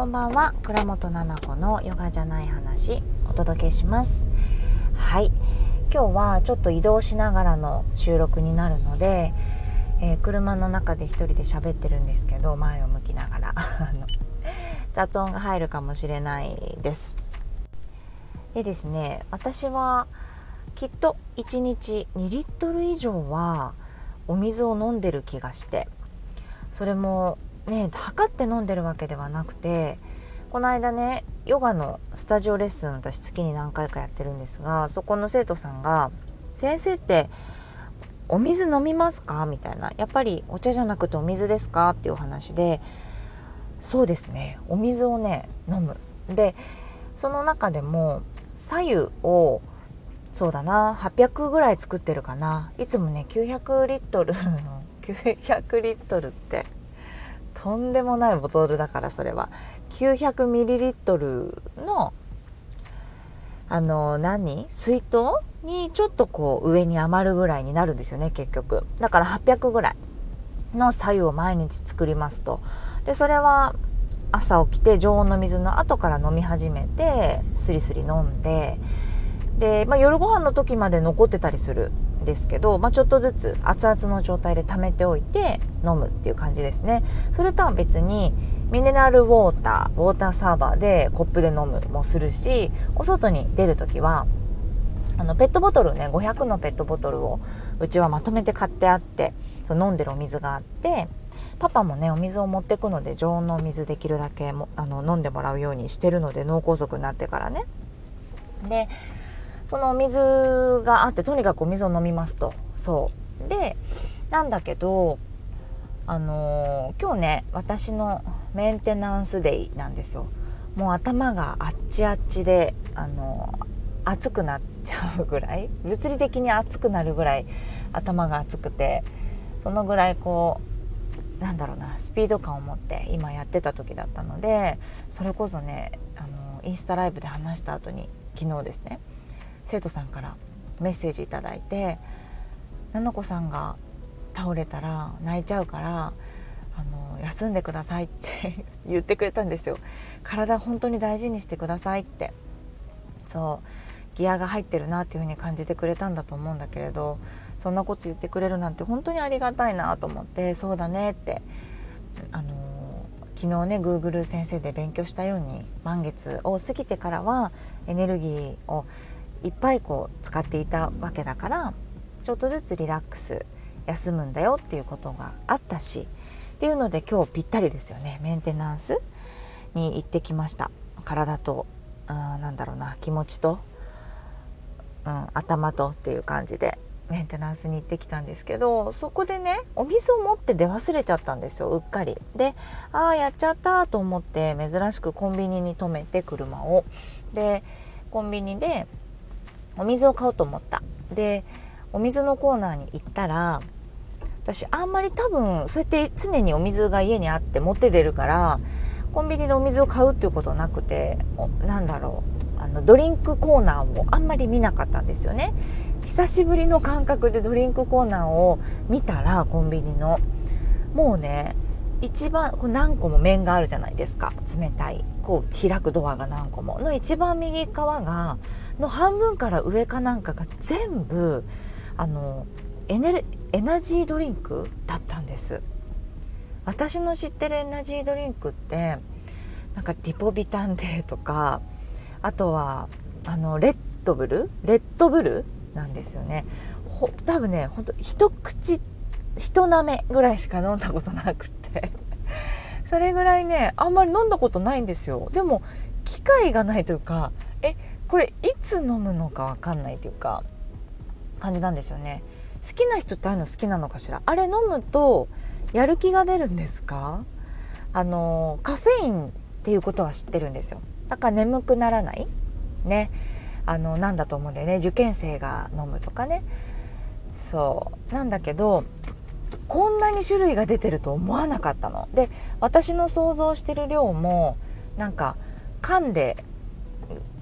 こんばんは。倉本々子のヨガじゃない話お届けします。はい。今日はちょっと移動しながらの収録になるので、えー、車の中で一人で喋ってるんですけど前を向きながら 雑音が入るかもしれないです。でですね私はきっと1日2リットル以上はお水を飲んでる気がしてそれもね測って飲んでるわけではなくてこの間ねヨガのスタジオレッスン私月に何回かやってるんですがそこの生徒さんが「先生ってお水飲みますか?」みたいな「やっぱりお茶じゃなくてお水ですか?」っていうお話でそうですねお水をね飲む。でその中でも左右をそうだな800ぐらい作ってるかないつもね900リットルの900リットルってとんでもないボトルだからそれは。900ミリリットルのあの何？水筒にちょっとこう上に余るぐらいになるんですよね結局。だから800ぐらいの白湯を毎日作りますと。でそれは朝起きて常温の水の後から飲み始めてスリスリ飲んでで、まあ、夜ご飯の時まで残ってたりする。ですけど、まあ、ちょっとずつ熱々の状態で溜めておいて飲むっていう感じですね。それとは別にミネラルウォーターウォーターサーバーでコップで飲むもするしお外に出る時はあのペットボトルね500のペットボトルをうちはまとめて買ってあってその飲んでるお水があってパパもねお水を持ってくので常温のお水できるだけもあの飲んでもらうようにしてるので脳梗塞になってからね。でその水があってとにかくお水を飲みますと。そう。でなんだけどあのー、今日ね私のメンテナンスデイなんですよ。もう頭があっちあっちであのー、熱くなっちゃうぐらい物理的に熱くなるぐらい頭が熱くてそのぐらいこうなんだろうなスピード感を持って今やってた時だったのでそれこそねあのインスタライブで話した後に昨日ですね生徒さんからメッセージ頂いて「菜々子さんが倒れたら泣いちゃうからあの休んでください」って 言ってくれたんですよ。体本当に大事にしてくださいって。そう。ギアが入ってるなっていうふうに感じてくれたんだと思うんだけれどそんなこと言ってくれるなんて本当にありがたいなと思ってそうだねって。あの昨日ね Google 先生で勉強したように満月を過ぎてからはエネルギーをいっぱいこう使っていたわけだからちょっとずつリラックス休むんだよっていうことがあったしっていうので今日ぴったりですよねメンテナンスに行ってきました体とうんなんだろうな気持ちと、うん、頭とっていう感じでメンテナンスに行ってきたんですけどそこでねお水を持って出忘れちゃったんですようっかり。でああやっちゃったと思って珍しくコンビニに止めて車を。でコンビニでお水を買おうと思った。でお水のコーナーに行ったら私あんまり多分そうやって常にお水が家にあって持って出るからコンビニでお水を買うっていうことなくてなんだろうあのドリンクコーナーをあんまり見なかったんですよね。久しぶりの感覚でドリンクコーナーを見たらコンビニのもうね一番こう何個も面があるじゃないですか。冷たいこう開くドアが何個も。の一番右側がの半分から上かなんかが全部あのエネエナジードリンクだったんです。私の知ってるエナジードリンクってなんかリポビタンデーとかあとはあのレッドブル？レッドブルなんですよね。ほ多分ねほんと一口一なめぐらいしか飲んだことなくて。それぐらいねあんまり飲んだことないんですよ。でも機会がないというかえこれいつ飲むのか分かんないというか感じなんですよね。好きな人ってああいうの好きなのかしら？あれ飲むとやる気が出るんですか？あのカフェインっていうことは知ってるんですよ。だから眠くならない？ね。あのなんだと思うんだよね。受験生が飲むとかね。そう。なんだけどこんなに種類が出てると思わなかったの。で私の想像してる量もなんか缶で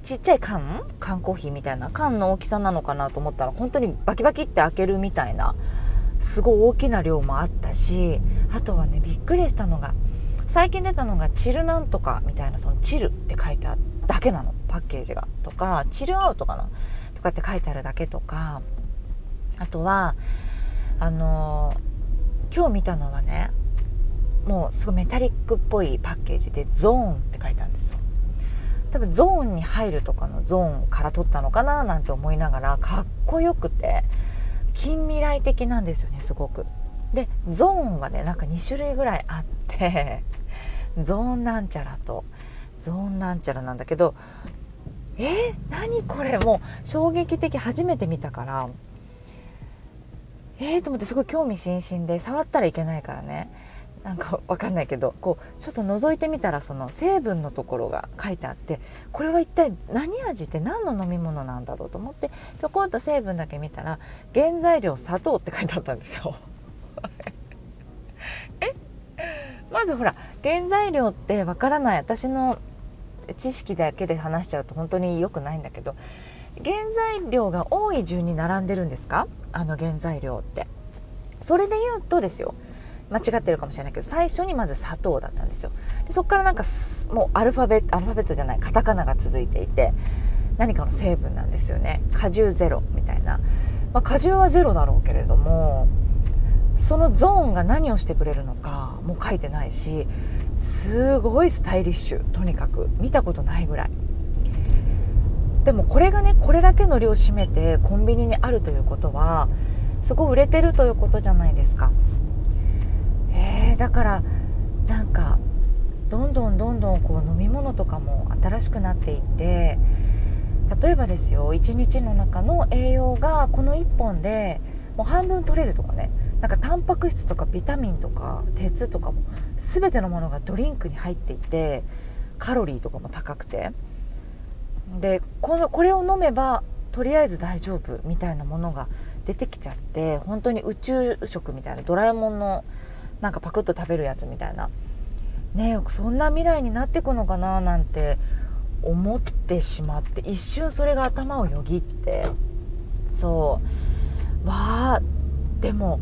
ちっちゃい缶？缶コーヒーみたいな。缶の大きさなのかなと思ったら本当にバキバキって開けるみたいな。すごい大きな量もあったしあとはねびっくりしたのが最近出たのがチルなんとかみたいなそのチルって書いてあるだけなの。パッケージが。とかチルアウトかな？とかって書いてあるだけとかあとはあのー、今日見たのはねもうすごいメタリックっぽいパッケージでゾーンって書いてあるんですよ。多分ゾーンに入るとかのゾーンから撮ったのかななんて思いながらかっこよくて近未来的なんですよねすごく。でゾーンはねなんか2種類ぐらいあってゾーンなんちゃらとゾーンなんちゃらなんだけどえー、何これ？もう衝撃的初めて見たからえーと思ってすごい興味津々で触ったらいけないからね。なんかわかんないけどこうちょっと覗いてみたらその成分のところが書いてあってこれは一体何味って何の飲み物なんだろうと思ってぴょこんと成分だけ見たら原材料砂糖って書いてあったんですよ。え？まずほら原材料ってわからない私の知識だけで話しちゃうと本当に良くないんだけど原材料が多い順に並んでるんですか？あの原材料って。それで言うとですよ間違ってるかもしれないけど最初にまず砂糖だったんですよ。でそこからなんかもうアルファベットアルファベットじゃないカタカナが続いていて何かの成分なんですよね。果汁ゼロみたいな、まあ、果汁はゼロだろうけれどもそのゾーンが何をしてくれるのかも書いてないしすごいスタイリッシュとにかく。見たことないぐらい。でもこれがねこれだけの量を占めてコンビニにあるということはすごい売れてるということじゃないですか、だからなんかどんどんどんどんこう飲み物とかも新しくなっていって例えばですよ1日の中の栄養がこの1本でもう半分取れるとかねなんかタンパク質とかビタミンとか鉄とかも全てのものがドリンクに入っていてカロリーとかも高くて。でこのこれを飲めばとりあえず大丈夫みたいなものが出てきちゃって本当に宇宙食みたいなドラえもんのなんかパクッと食べるやつみたいな。ねそんな未来になってくのかななんて思ってしまって一瞬それが頭をよぎって。そう。わあでも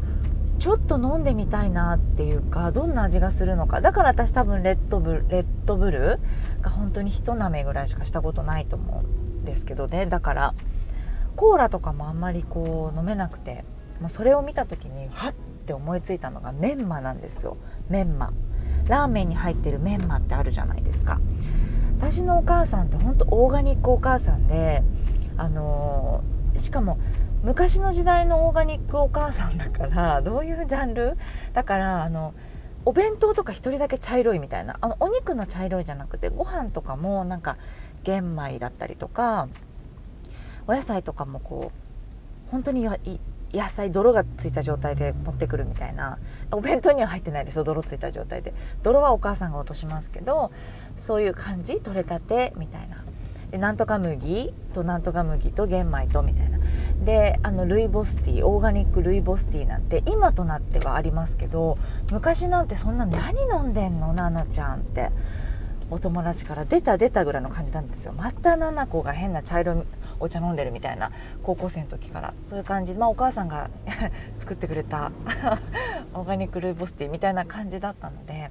ちょっと飲んでみたいなっていうかどんな味がするのか。だから私多分レッドブルレッドブルが本当に一舐めぐらいしかしたことないと思うんですけどね。だからコーラとかもあんまりこう飲めなくてもうそれを見た時にはっって思いついたのがメンマなんですよ。メンマ。ラーメンに入ってるメンマってあるじゃないですか。私のお母さんってほんとオーガニックお母さんであのー、しかも昔の時代のオーガニックお母さんだからどういうジャンル？だからあのお弁当とか1人だけ茶色いみたいな。あのお肉の茶色いじゃなくてご飯とかもなんか玄米だったりとかお野菜とかもこう本当に野菜泥がついた状態で持ってくるみたいな。お弁当には入ってないですよ泥ついた状態で。泥はお母さんが落としますけどそういう感じ取れたてみたいな。でなんとか麦となんとか麦と玄米とみたいな。であのルイボスティーオーガニックルイボスティーなんて今となってはありますけど昔なんてそんな何飲んでんのナナちゃんって。お友達から出た出たぐらいの感じなんですよ。またナナ子が変な茶色お茶飲んでるみたいな高校生の時から。そういう感じ。まあお母さんが 作ってくれた オーガニックルーボスティーみたいな感じだったので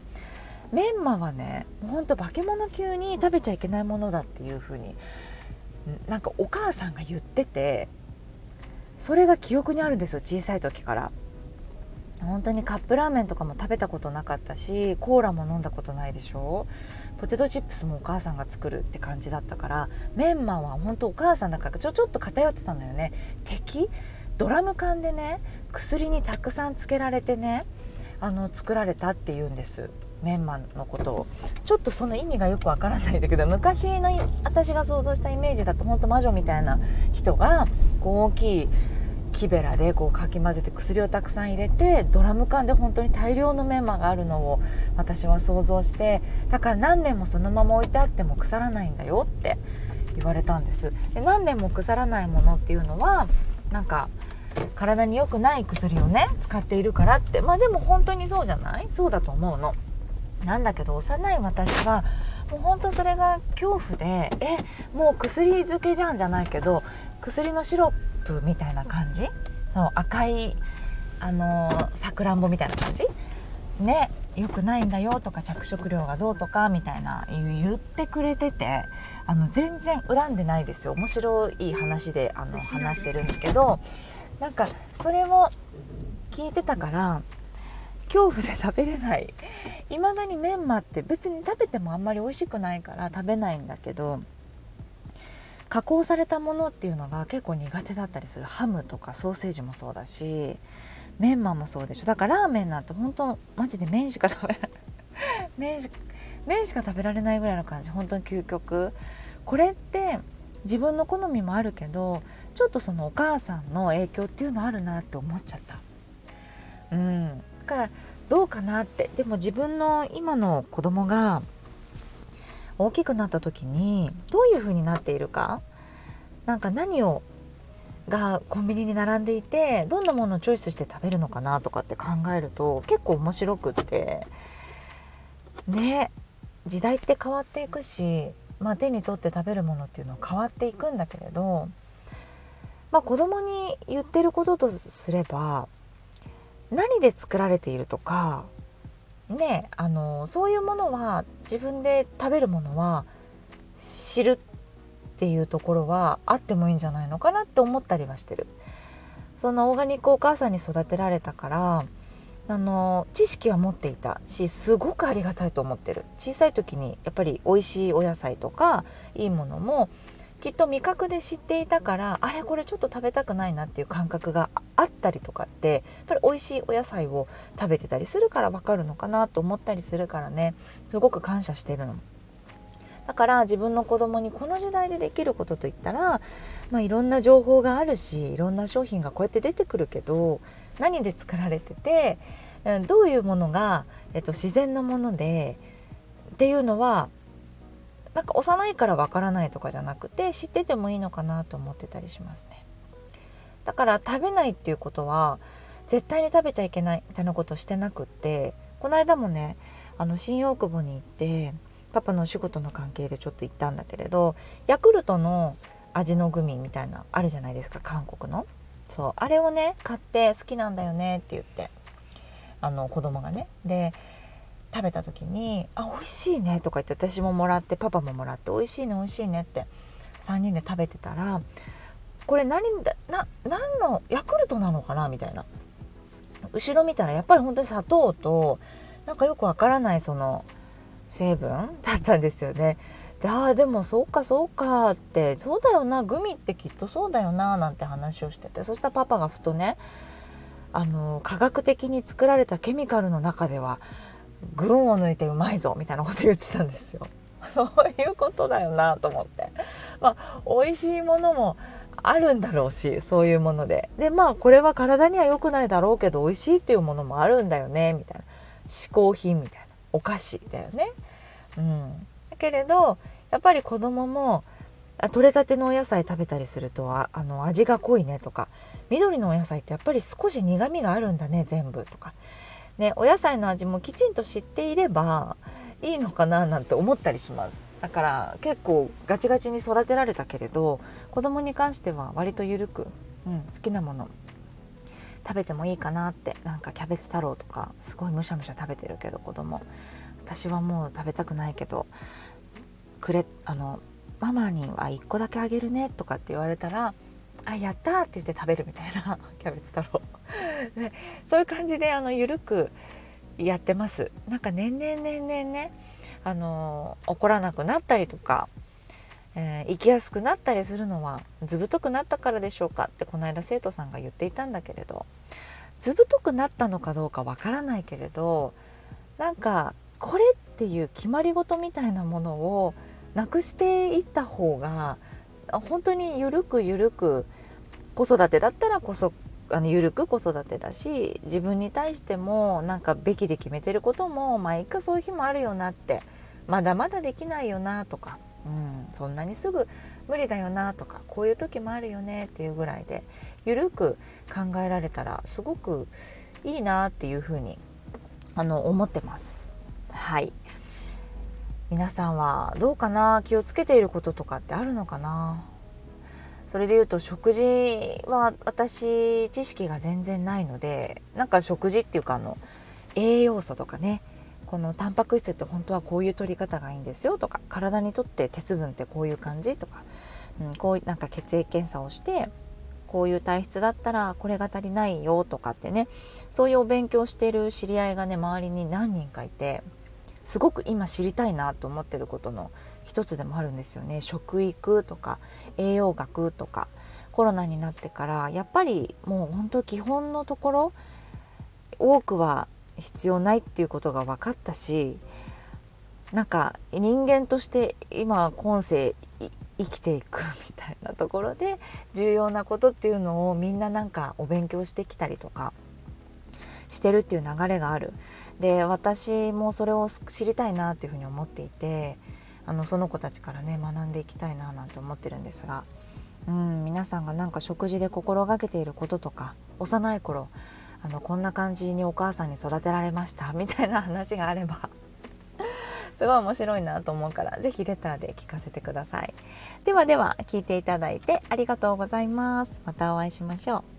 メンマはねほんと化け物級に食べちゃいけないものだっていう風になんかお母さんが言っててそれが記憶にあるんですよ小さい時から。本当にカップラーメンとかも食べたことなかったしコーラも飲んだことないでしょ。ポテトチップスもお母さんが作るって感じだったからメンマは本当お母さんだからちょちょっと偏ってたんだよね。敵？ドラム缶でね薬にたくさんつけられてねあの作られたっていうんです。メンマのことを。ちょっとその意味がよくわからないんだけど昔の私が想像したイメージだと本当魔女みたいな人がこう大きい木べらでこうかき混ぜて薬をたくさん入れてドラム缶で本当に大量のメンマがあるのを私は想像してだから何年もそのまま置いてあっても腐らないんだよって言われたんです。で何年も腐らないものっていうのはなんか体に良くない薬をね使っているからって。まあでも本当にそうじゃない？そうだと思うの。なんだけど幼い私はもう本当それが恐怖でえもう薬漬けじゃんじゃないけど薬のシロップみたいな感じ？の赤いあのさくらんぼみたいな感じ？ね良くないんだよとか着色料がどうとかみたいな言ってくれててあの全然恨んでないですよ。面白い話であの話してるんだけどなんかそれも聞いてたから恐怖で食べれない。いまだにメンマって別に食べてもあんまり美味しくないから食べないんだけど加工されたものっていうのが結構苦手だったりする。ハムとかソーセージもそうだしメンマもそうでしょ。だからラーメンなんて本当マジで麺しか食べられない。麺しか食べられないぐらいの感じ。本当に究極。これって自分の好みもあるけどちょっとそのお母さんの影響っていうのあるなって思っちゃった。うん。かどうかなって。でも自分の今の子供が大きくなった時にどういう風になっているか。なんか何をがコンビニに並んでいてどんなものをチョイスして食べるのかなとかって考えると結構面白くって。ね。時代って変わっていくし、まあ、手に取って食べるものっていうのは変わっていくんだけれど、まあ、子供に言ってることとすれば何で作られているとかねあのそういうものは自分で食べるものは知るっていうところはあってもいいんじゃないのかなって思ったりはしてる。そのオーガニックお母さんに育てられたからあの知識は持っていたしすごくありがたいと思ってる小さい時にやっぱり美味しいお野菜とかいいものもきっと味覚で知っていたからあれこれちょっと食べたくないなっていう感覚があったりとかってやっぱり美味しいお野菜を食べてたりするから分かるのかなと思ったりするからねすごく感謝してるの。だから自分の子供にこの時代でできることといったら、まあ、いろんな情報があるしいろんな商品がこうやって出てくるけど何で作られててどういうものが、えっと、自然のものでっていうのはなんか幼いからわからないとかじゃなくて知っててもいいのかなと思ってたりしますね。だから食べないっていうことは絶対に食べちゃいけないみたいなことしてなくってこの間もねあの新大久保に行ってパパのお仕事の関係でちょっと行ったんだけれどヤクルトの味のグミみたいなあるじゃないですか韓国のそうあれをね買って好きなんだよねって言ってあの子供がねで食べた時に「あ美味しいね」とか言って私ももらってパパももらって「美味しいね美味しいね」って3人で食べてたらこれ何だな何のヤクルトなのかな？みたいな後ろ見たらやっぱり本当に砂糖となんかよくわからないその成分だったんですよね。でああでもそうかそうかってそうだよなグミってきっとそうだよななんて話をしててそしたらパパがふとねあの科学的に作られたケミカルの中では群を抜いてうまいぞみたいなこと言ってたんですよ。そういうことだよなと思って。まあ美味しいものもあるんだろうしそういうもので。でまあこれは体には良くないだろうけど美味しいっていうものもあるんだよねみたいな嗜好品みたいなお菓子だよね。うん、だけれどやっぱり子供も取れたてのお野菜食べたりするとああの味が濃いねとか緑のお野菜ってやっぱり少し苦みがあるんだね全部とかね、お野菜の味もきちんと知っていればいいのかななんて思ったりします。だから結構ガチガチに育てられたけれど子供に関しては割と緩く、うん、好きなもの食べてもいいかなってなんかキャベツ太郎とかすごいむしゃむしゃ食べてるけど子供。私はもう食べたくないけどくれあのママには1個だけあげるねとかって言われたらあやったって言って食べるみたいなキャベツ太郎。ね、そういう感じであの緩くやってます。なんか年々年々ねあの怒らなくなったりとか、えー、生きやすくなったりするのは図太くなったからでしょうかってこの間生徒さんが言っていたんだけれど図太くなったのかどうかわからないけれどなんかこれっていう決まり事みたいなものをなくしていった方が本当にゆるくゆるく子育てだったらこそあの緩く子育てだし自分に対してもなんかべきで決めてることもまあ一回そういう日もあるよなってまだまだできないよなとか、うん、そんなにすぐ無理だよなとかこういう時もあるよねっていうぐらいで緩く考えられたらすごくいいなっていうふうにあの思ってます。はい。皆さんはどうかな？気をつけていることとかってあるのかな？それでいうと食事は私知識が全然ないのでなんか食事っていうかあの栄養素とかねこのタンパク質って本当はこういう取り方がいいんですよとか体にとって鉄分ってこういう感じとか、うん、こうなんか血液検査をしてこういう体質だったらこれが足りないよとかってねそういうお勉強してる知り合いがね周りに何人かいてすごく今知りたいなと思ってることの一つでもあるんですよね。食育とか栄養学とかコロナになってからやっぱりもう本当基本のところ多くは必要ないっていうことが分かったしなんか人間として今今世生きていくみたいなところで重要なことっていうのをみんななんかお勉強してきたりとかしてるっていう流れがある。で私もそれを知りたいなっていうふうに思っていてあのその子たちからね学んでいきたいななんて思ってるんですが、うん、皆さんがなんか食事で心がけていることとか幼い頃あのこんな感じにお母さんに育てられましたみたいな話があれば すごい面白いなと思うから是非レターで聞かせてください。ではでは聞いていただいてありがとうございます。またお会いしましょう。